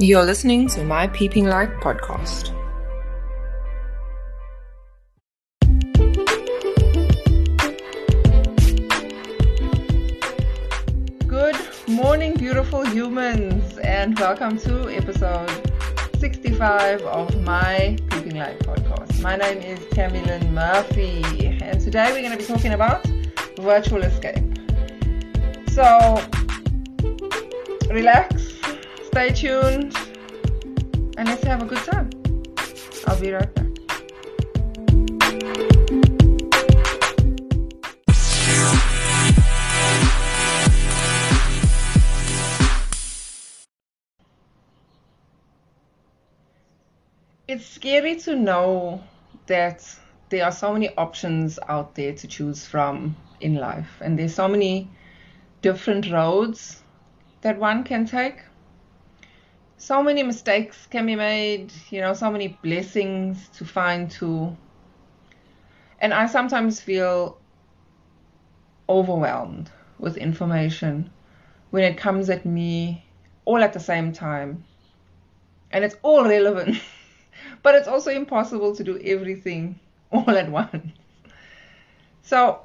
You're listening to my Peeping Light podcast. Good morning, beautiful humans, and welcome to episode 65 of my Peeping Light podcast. My name is Tammy Lynn Murphy, and today we're going to be talking about virtual escape. So, relax, stay tuned, and let's have a good time. I'll be right back. It's scary to know that there are so many options out there to choose from in life, and there's so many different roads that one can take. So many mistakes can be made, you know, so many blessings to find too. And I sometimes feel overwhelmed with information when it comes at me all at the same time. And it's all relevant, but it's also impossible to do everything all at once. So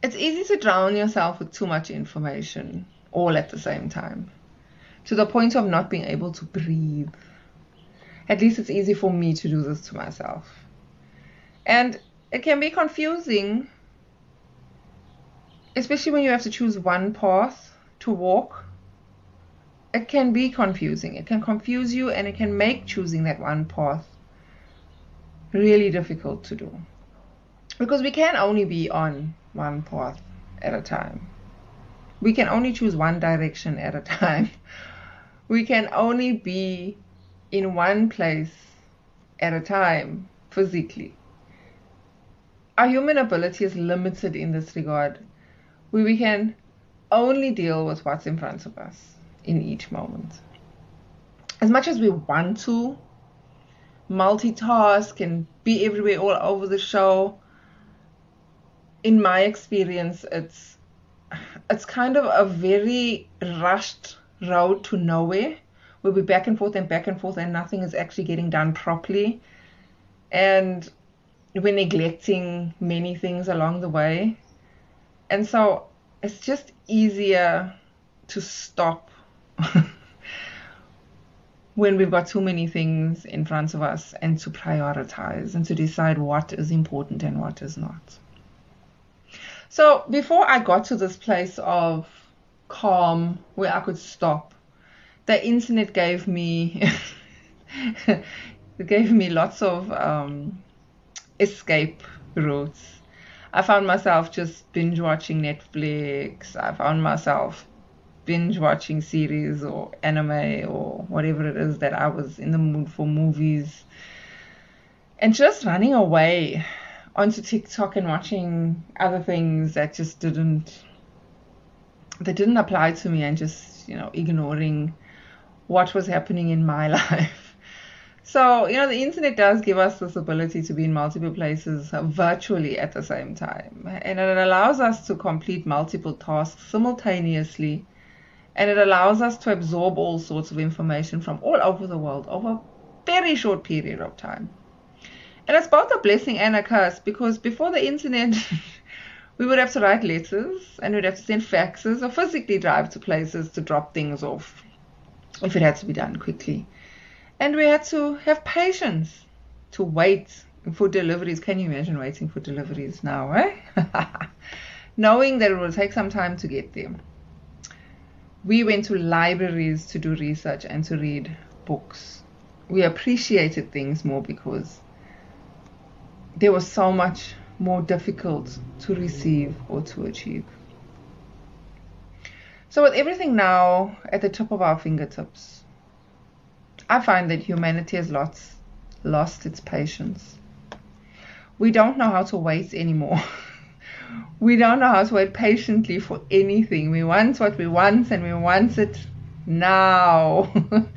it's easy to drown yourself with too much information all at the same time to the point of not being able to breathe. At least it's easy for me to do this to myself. And it can be confusing, especially when you have to choose one path to walk. It can be confusing. It can confuse you and it can make choosing that one path really difficult to do. Because we can only be on one path at a time. We can only choose one direction at a time. We can only be in one place at a time physically. Our human ability is limited in this regard, where we can only deal with what's in front of us in each moment. As much as we want to multitask and be everywhere all over the show, in my experience, it's it's kind of a very rushed road to nowhere. We'll be back and forth and back and forth, and nothing is actually getting done properly. And we're neglecting many things along the way. And so it's just easier to stop when we've got too many things in front of us and to prioritize and to decide what is important and what is not. So before I got to this place of calm where I could stop, the internet gave me it gave me lots of um, escape routes. I found myself just binge watching Netflix. I found myself binge watching series or anime or whatever it is that I was in the mood for movies. And just running away onto TikTok and watching other things that just didn't that didn't apply to me and just, you know, ignoring what was happening in my life. So, you know, the internet does give us this ability to be in multiple places virtually at the same time. And it allows us to complete multiple tasks simultaneously. And it allows us to absorb all sorts of information from all over the world over a very short period of time. And it's both a blessing and a curse because before the internet, we would have to write letters and we'd have to send faxes or physically drive to places to drop things off if it had to be done quickly. And we had to have patience to wait for deliveries. Can you imagine waiting for deliveries now, eh? Knowing that it will take some time to get there. We went to libraries to do research and to read books. We appreciated things more because there was so much more difficult to receive or to achieve. So, with everything now at the tip of our fingertips, I find that humanity has lost, lost its patience. We don't know how to wait anymore. we don't know how to wait patiently for anything. We want what we want and we want it now.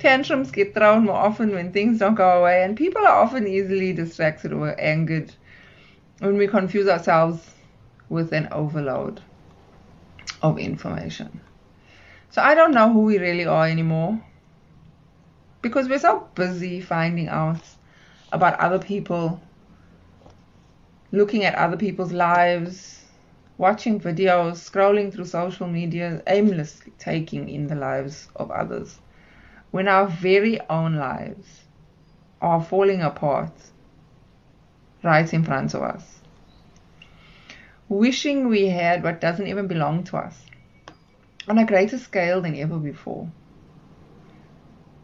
Tantrums get thrown more often when things don't go away, and people are often easily distracted or angered when we confuse ourselves with an overload of information. So I don't know who we really are anymore because we're so busy finding out about other people, looking at other people's lives, watching videos, scrolling through social media, aimlessly taking in the lives of others, when our very own lives are falling apart right in front of us. Wishing we had what doesn't even belong to us on a greater scale than ever before.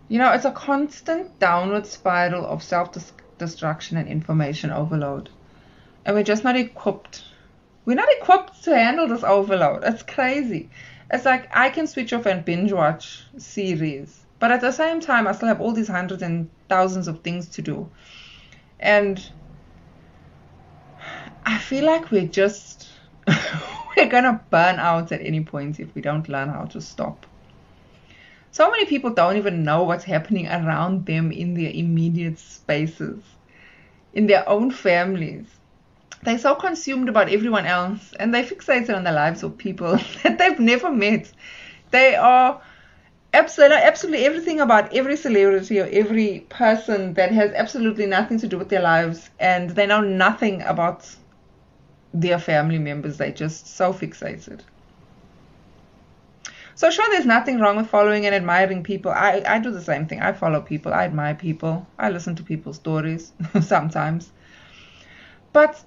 You know, it's a constant downward spiral of self destruction and information overload. And we're just not equipped. We're not equipped to handle this overload. It's crazy. It's like I can switch off and binge watch series, but at the same time, I still have all these hundreds and thousands of things to do. And I feel like we're just we're gonna burn out at any point if we don't learn how to stop. So many people don't even know what's happening around them in their immediate spaces, in their own families. They're so consumed about everyone else and they fixated on the lives of people that they've never met. They are absolutely, absolutely everything about every celebrity or every person that has absolutely nothing to do with their lives and they know nothing about their family members. They're just so fixated. So sure, there's nothing wrong with following and admiring people. I, I do the same thing. I follow people. I admire people. I listen to people's stories sometimes. But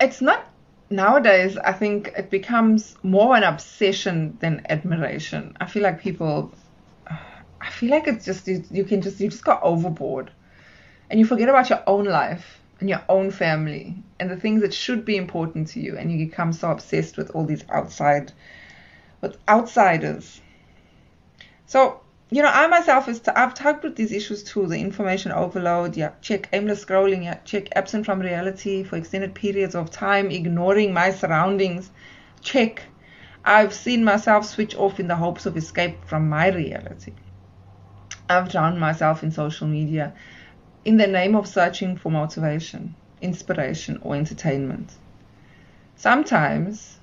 it's not nowadays. I think it becomes more an obsession than admiration. I feel like people. I feel like it's just you, you can just you just go overboard, and you forget about your own life and your own family and the things that should be important to you and you become so obsessed with all these outside with outsiders. So you know i myself is i've talked with these issues too the information overload yeah check aimless scrolling yeah check absent from reality for extended periods of time ignoring my surroundings check. I've seen myself switch off in the hopes of escape from my reality. I've drowned myself in social media in the name of searching for motivation, inspiration, or entertainment. Sometimes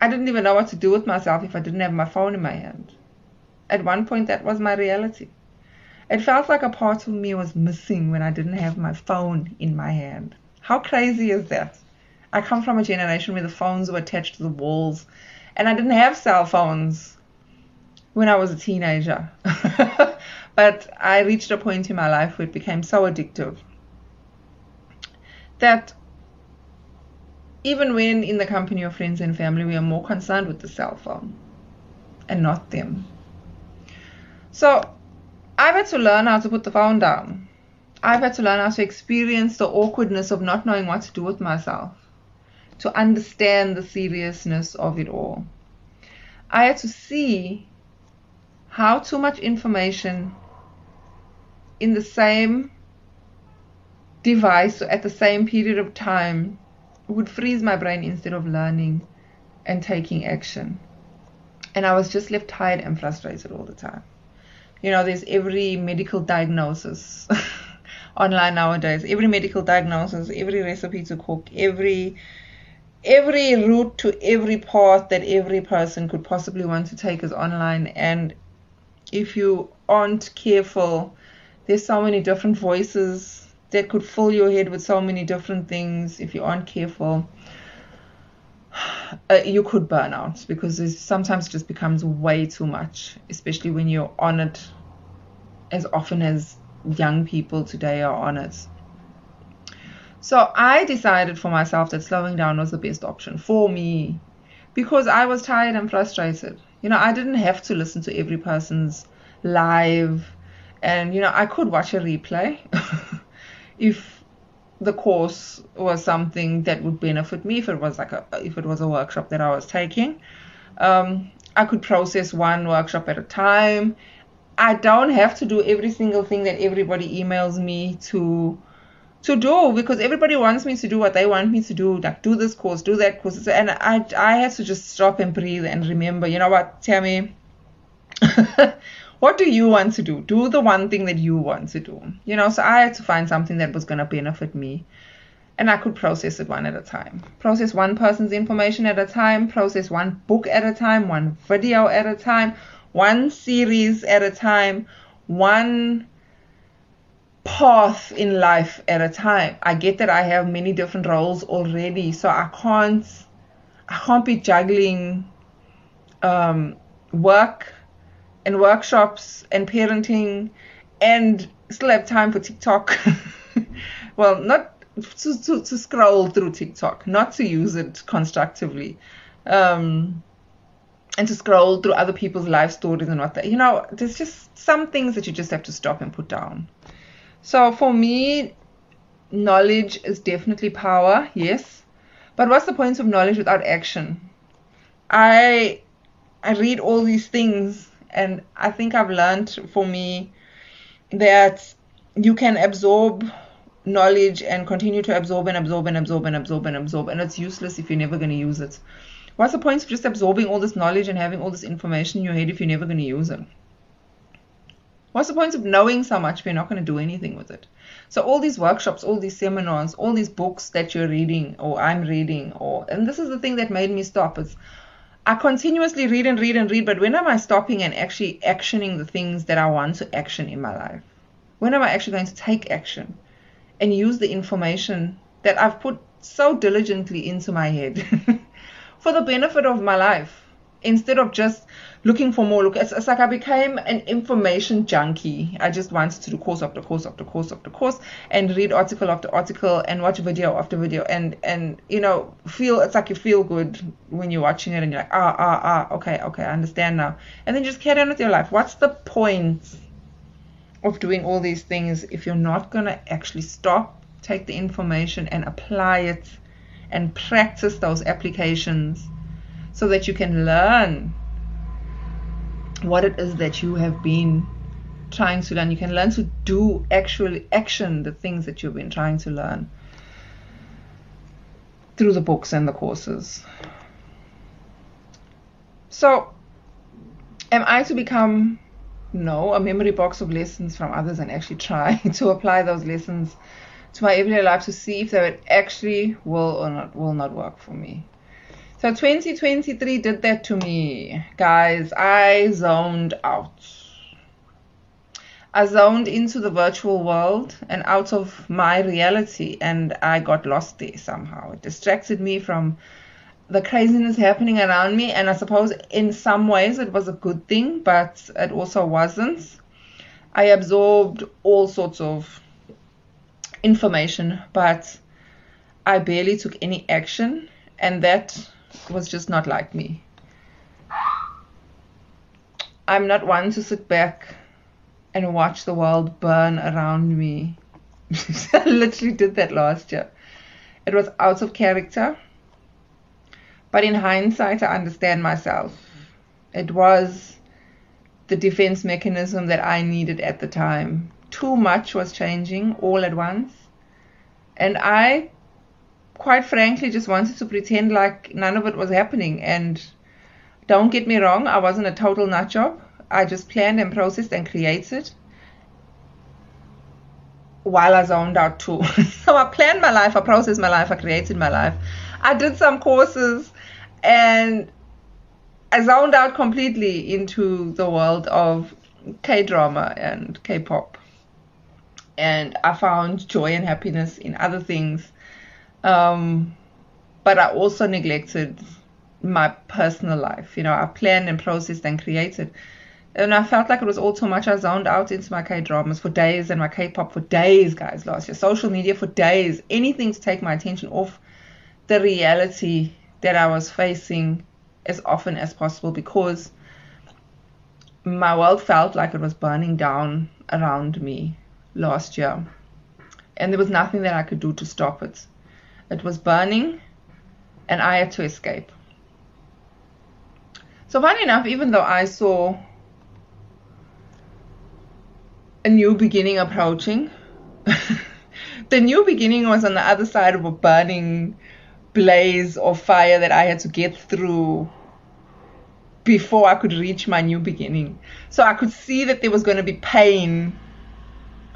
I didn't even know what to do with myself if I didn't have my phone in my hand. At one point, that was my reality. It felt like a part of me was missing when I didn't have my phone in my hand. How crazy is that? I come from a generation where the phones were attached to the walls, and I didn't have cell phones when I was a teenager. But I reached a point in my life where it became so addictive that even when in the company of friends and family, we are more concerned with the cell phone and not them. So I've had to learn how to put the phone down. I've had to learn how to experience the awkwardness of not knowing what to do with myself, to understand the seriousness of it all. I had to see how too much information in the same device at the same period of time would freeze my brain instead of learning and taking action. And I was just left tired and frustrated all the time. You know, there's every medical diagnosis online nowadays, every medical diagnosis, every recipe to cook, every every route to every path that every person could possibly want to take is online and if you aren't careful there's so many different voices that could fill your head with so many different things if you aren't careful. Uh, you could burn out because it sometimes just becomes way too much, especially when you're on it as often as young people today are on it. So I decided for myself that slowing down was the best option for me because I was tired and frustrated. You know, I didn't have to listen to every person's live and you know I could watch a replay if the course was something that would benefit me if it was like a if it was a workshop that I was taking um, I could process one workshop at a time. I don't have to do every single thing that everybody emails me to to do because everybody wants me to do what they want me to do like do this course do that course. And I I had to just stop and breathe and remember you know what Tammy what do you want to do? Do the one thing that you want to do. You know, so I had to find something that was going to benefit me. and I could process it one at a time. Process one person's information at a time, process one book at a time, one video at a time, one series at a time, one path in life at a time. I get that I have many different roles already, so I can't I can't be juggling um, work and workshops and parenting and still have time for TikTok. well, not to, to, to scroll through TikTok, not to use it constructively. Um, and to scroll through other people's life stories and what that, you know, there's just some things that you just have to stop and put down. So for me, knowledge is definitely power, yes. But what's the point of knowledge without action? I I read all these things and I think I've learned for me that you can absorb knowledge and continue to absorb and absorb and absorb and absorb and absorb and it's useless if you're never going to use it. What's the point of just absorbing all this knowledge and having all this information in your head if you're never going to use it? What's the point of knowing so much if you're not going to do anything with it? So all these workshops, all these seminars, all these books that you're reading or I'm reading, or and this is the thing that made me stop. Is I continuously read and read and read, but when am I stopping and actually actioning the things that I want to action in my life? When am I actually going to take action and use the information that I've put so diligently into my head for the benefit of my life? Instead of just looking for more look it's, it's, like i became an information junkie. I just wanted to do course after course after course after course and read article after article and watch video after video and and you know feel it's like you feel good when you're watching it and you're like ah ah ah okay okay i understand now. And then just carry on with your life. What's the point of doing all these things if you're not going to actually stop take the information and apply it and practice those applications so that you can learn what it is that you have been trying to learn. You can learn to do actually action the things that you've been trying to learn through the books and the courses. So, am I to become no a memory box of lessons from others and actually try to apply those lessons to my everyday life to see if they actually will or not will not work for me? So 2023 did that to me, guys. I zoned out. I zoned into the virtual world and out of my reality, and I got lost there somehow. It distracted me from the craziness happening around me, and I suppose in some ways it was a good thing, but it also wasn't. I absorbed all sorts of information, but I barely took any action, and that was just not like me. I'm not one to sit back and watch the world burn around me. I literally did that last year. It was out of character. But in hindsight, I understand myself. It was the defense mechanism that I needed at the time. Too much was changing all at once. And I quite frankly just wanted to pretend like none of it was happening. And don't get me wrong, I wasn't a total nut job. I just planned and processed and created while I zoned out too. so I planned my life, I processed my life, I created my life. I did some courses and I zoned out completely into the world of K drama and K pop. And I found joy and happiness in other things um, but I also neglected my personal life. You know, I planned and processed and created. And I felt like it was all too much. I zoned out into my K dramas for days and my K pop for days, guys, last year. Social media for days. Anything to take my attention off the reality that I was facing as often as possible because my world felt like it was burning down around me last year. And there was nothing that I could do to stop it. It was burning, and I had to escape. So, funny enough, even though I saw a new beginning approaching, the new beginning was on the other side of a burning blaze of fire that I had to get through before I could reach my new beginning. So I could see that there was going to be pain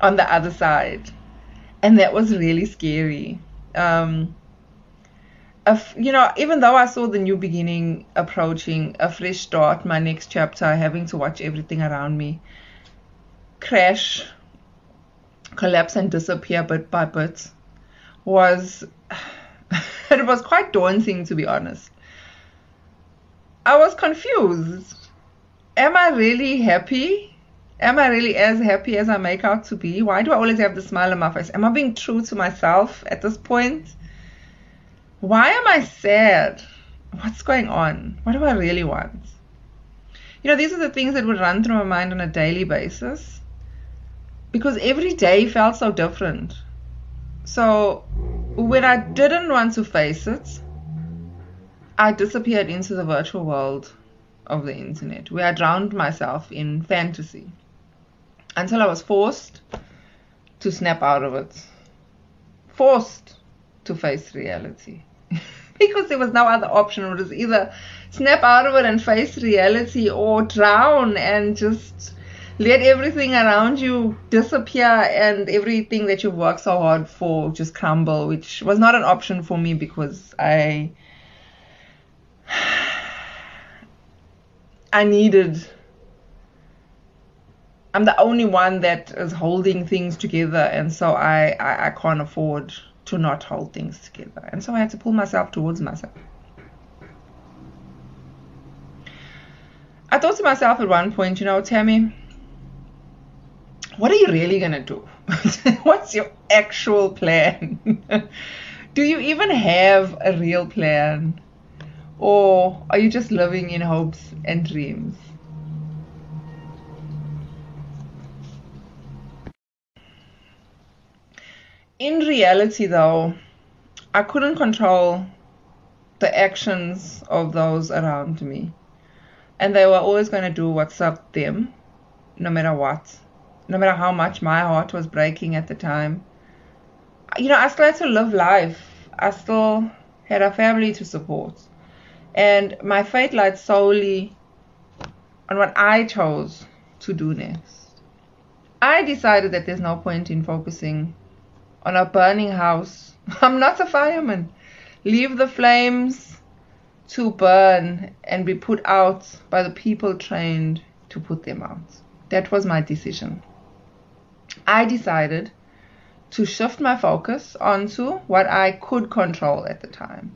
on the other side. And that was really scary Um, you know, even though I saw the new beginning approaching, a fresh start, my next chapter, having to watch everything around me crash, collapse, and disappear bit by bit, was it was quite daunting to be honest. I was confused. Am I really happy? Am I really as happy as I make out to be? Why do I always have the smile on my face? Am I being true to myself at this point? Why am I sad? What's going on? What do I really want? You know, these are the things that would run through my mind on a daily basis because every day felt so different. So when I didn't want to face it, I disappeared into the virtual world of the internet where I drowned myself in fantasy until I was forced to snap out of it. Forced to face reality. because there was no other option. It was either snap out of it and face reality or drown and just let everything around you disappear and everything that you've worked so hard for just crumble, which was not an option for me because I I needed I'm the only one that is holding things together and so I, I, I can't afford to not hold things together. And so I had to pull myself towards myself. I thought to myself at one point, you know, Tammy, what are you really going to do? What's your actual plan? do you even have a real plan? Or are you just living in hopes and dreams? In reality, though, I couldn't control the actions of those around me. And they were always going to do what's up them, no matter what, no matter how much my heart was breaking at the time. You know, I still had to live life. I still had a family to support. And my fate lied solely on what I chose to do next. I decided that there's no point in focusing on a burning house. I'm not a fireman. Leave the flames to burn and be put out by the people trained to put them out. That was my decision. I decided to shift my focus onto what I could control at the time,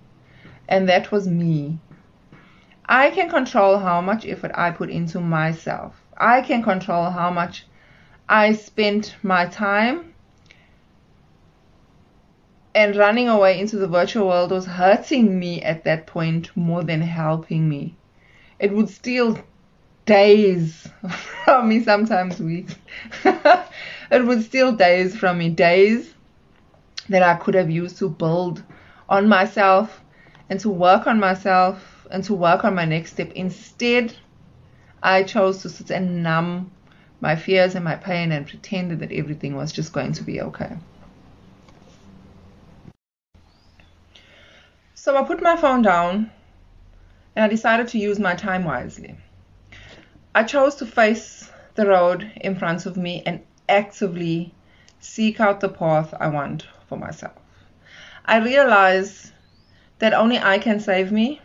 and that was me. I can control how much effort I put into myself. I can control how much I spent my time and running away into the virtual world was hurting me at that point more than helping me. It would steal days from me, sometimes weeks. it would steal days from me, days that I could have used to build on myself and to work on myself and to work on my next step. Instead, I chose to sit and numb my fears and my pain and pretended that everything was just going to be okay. So I put my phone down and I decided to use my time wisely. I chose to face the road in front of me and actively seek out the path I want for myself. I realized that only I can save me.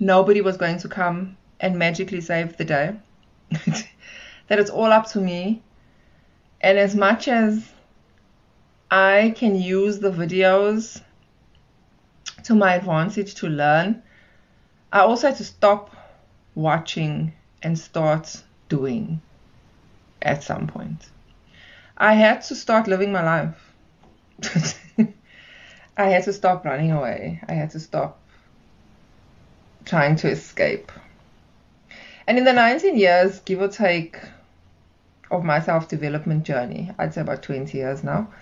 Nobody was going to come and magically save the day. that it's all up to me. And as much as I can use the videos to my advantage to learn, I also had to stop watching and start doing at some point. I had to start living my life. I had to stop running away. I had to stop trying to escape. And in the 19 years, give or take, of my self development journey, I'd say about 20 years now,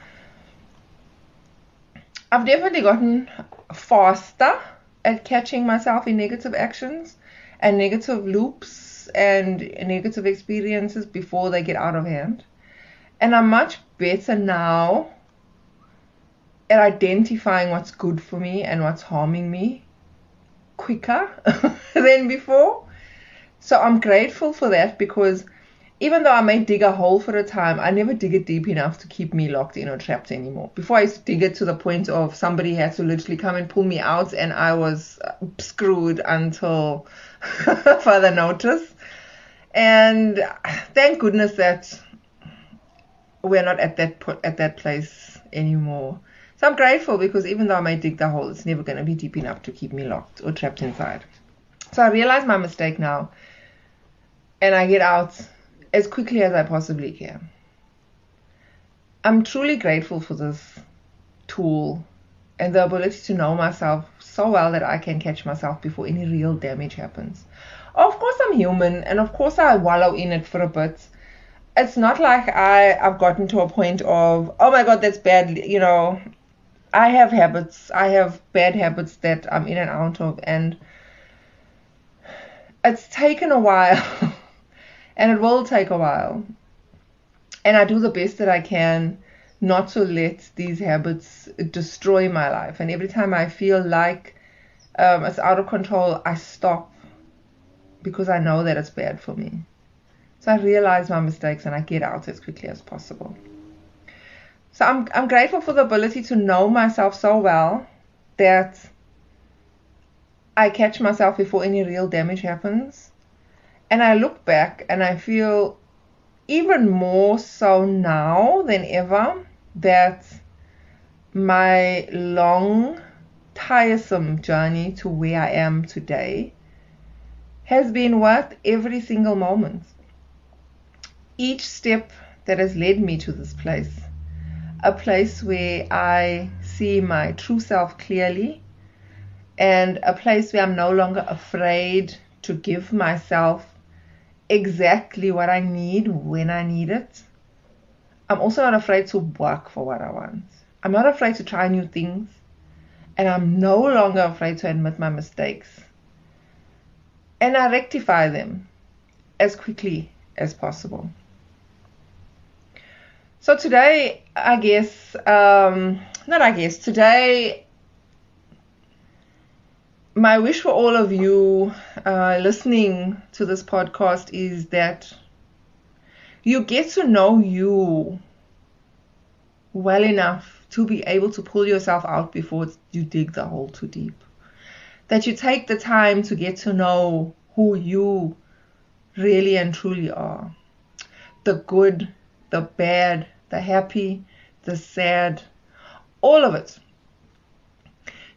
I've definitely gotten faster at catching myself in negative actions and negative loops and negative experiences before they get out of hand. And I'm much better now at identifying what's good for me and what's harming me quicker than before. So I'm grateful for that because even though I may dig a hole for a time, I never dig it deep enough to keep me locked in or trapped anymore. Before I dig it to the point of somebody had to literally come and pull me out, and I was uh, screwed until further notice. And thank goodness that we're not at that at that place anymore. So I'm grateful because even though I may dig the hole, it's never going to be deep enough to keep me locked or trapped inside. So I realize my mistake now, and I get out as quickly as I possibly can. I'm truly grateful for this tool and the ability to know myself so well that I can catch myself before any real damage happens. Of course, I'm human, and of course, I wallow in it for a bit. It's not like I, I've gotten to a point of, oh my god, that's bad. You know, I have habits, I have bad habits that I'm in and out of, and it's taken a while and it will take a while. And I do the best that I can not to let these habits destroy my life. And every time I feel like um, it's out of control, I stop because I know that it's bad for me. So I realize my mistakes and I get out as quickly as possible. So I'm I'm grateful for the ability to know myself so well that I catch myself before any real damage happens. And I look back and I feel even more so now than ever that my long, tiresome journey to where I am today has been worth every single moment. Each step that has led me to this place, a place where I see my true self clearly, and a place where I'm no longer afraid to give myself exactly what I need when I need it. I'm also not afraid to work for what I want. I'm not afraid to try new things. And I'm no longer afraid to admit my mistakes. And I rectify them as quickly as possible. So today, I guess, um, not I guess, today my wish for all of you uh, listening to this podcast is that you get to know you well enough to be able to pull yourself out before you dig the hole too deep. That you take the time to get to know who you really and truly are. The good, the bad, the happy, the sad, all of it.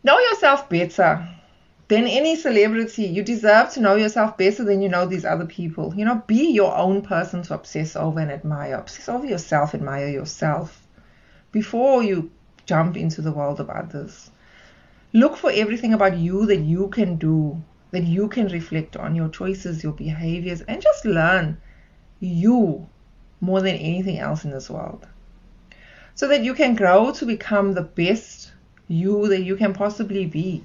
Know yourself better than any celebrity. You deserve to know yourself better than you know these other people. You know, be your own person to obsess over and admire. Obsess over yourself, admire yourself before you jump into the world of others. Look for everything about you that you can do, that you can reflect on your choices, your behaviors, and just learn you more than anything else in this world. So that you can grow to become the best you that you can possibly be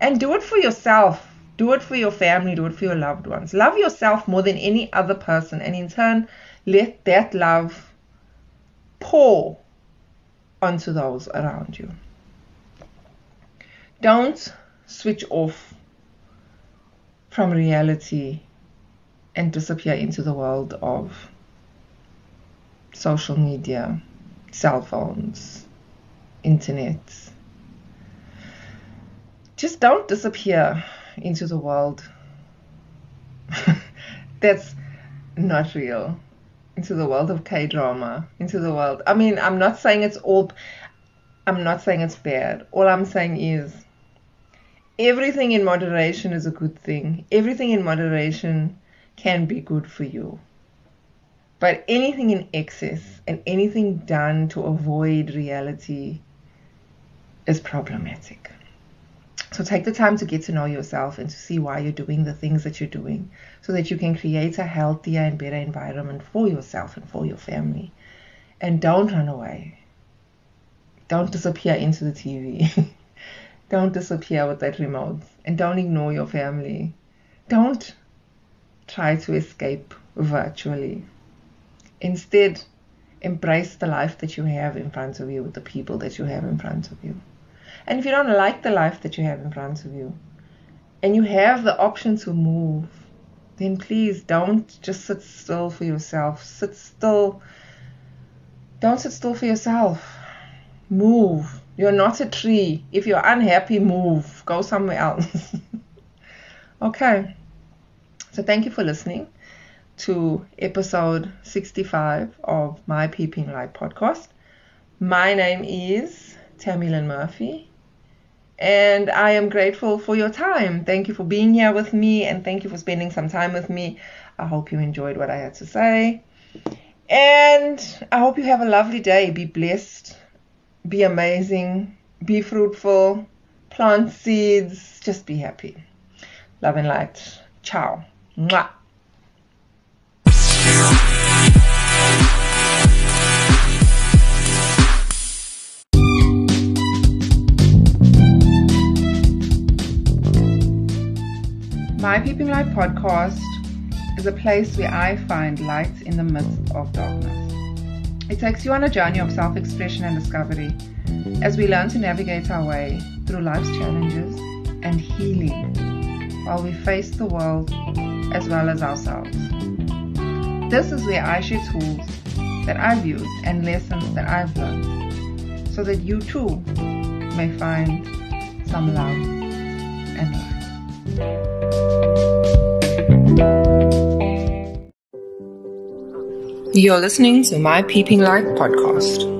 and do it for yourself. Do it for your family, do it for your loved ones. Love yourself more than any other person, and in turn, let that love pour onto those around you. Don't switch off from reality and disappear into the world of social media, cell phones, internet, just don't disappear into the world. That's not real. Into the world of K drama, into the world. I mean, I'm not saying it's all, I'm not saying it's bad. All I'm saying is everything in moderation is a good thing. Everything in moderation can be good for you. But anything in excess and anything done to avoid reality is problematic. So take the time to get to know yourself and to see why you're doing the things that you're doing so that you can create a healthier and better environment for yourself and for your family. And don't run away. Don't disappear into the TV. don't disappear with that remote. And don't ignore your family. Don't try to escape virtually. Instead, embrace the life that you have in front of you with the people that you have in front of you. And if you don't like the life that you have in front of you, and you have the option to move, then please don't just sit still for yourself. Sit still. Don't sit still for yourself. Move. You're not a tree. If you're unhappy, move. Go somewhere else. okay. So thank you for listening to episode 65 of my Peeping Light podcast. My name is Tammy Lynn Murphy, and I am grateful for your time. Thank you for being here with me, and thank you for spending some time with me. I hope you enjoyed what I had to say. And I hope you have a lovely day. Be blessed, be amazing, be fruitful, plant seeds, just be happy. Love and light. Ciao. Mwah. My Peeping Light podcast is a place where I find light in the midst of darkness. It takes you on a journey of self expression and discovery as we learn to navigate our way through life's challenges and healing while we face the world as well as ourselves. This is where I share tools that I've used and lessons that I've learned so that you too may find some love and light. You're listening to My Peeping Light podcast.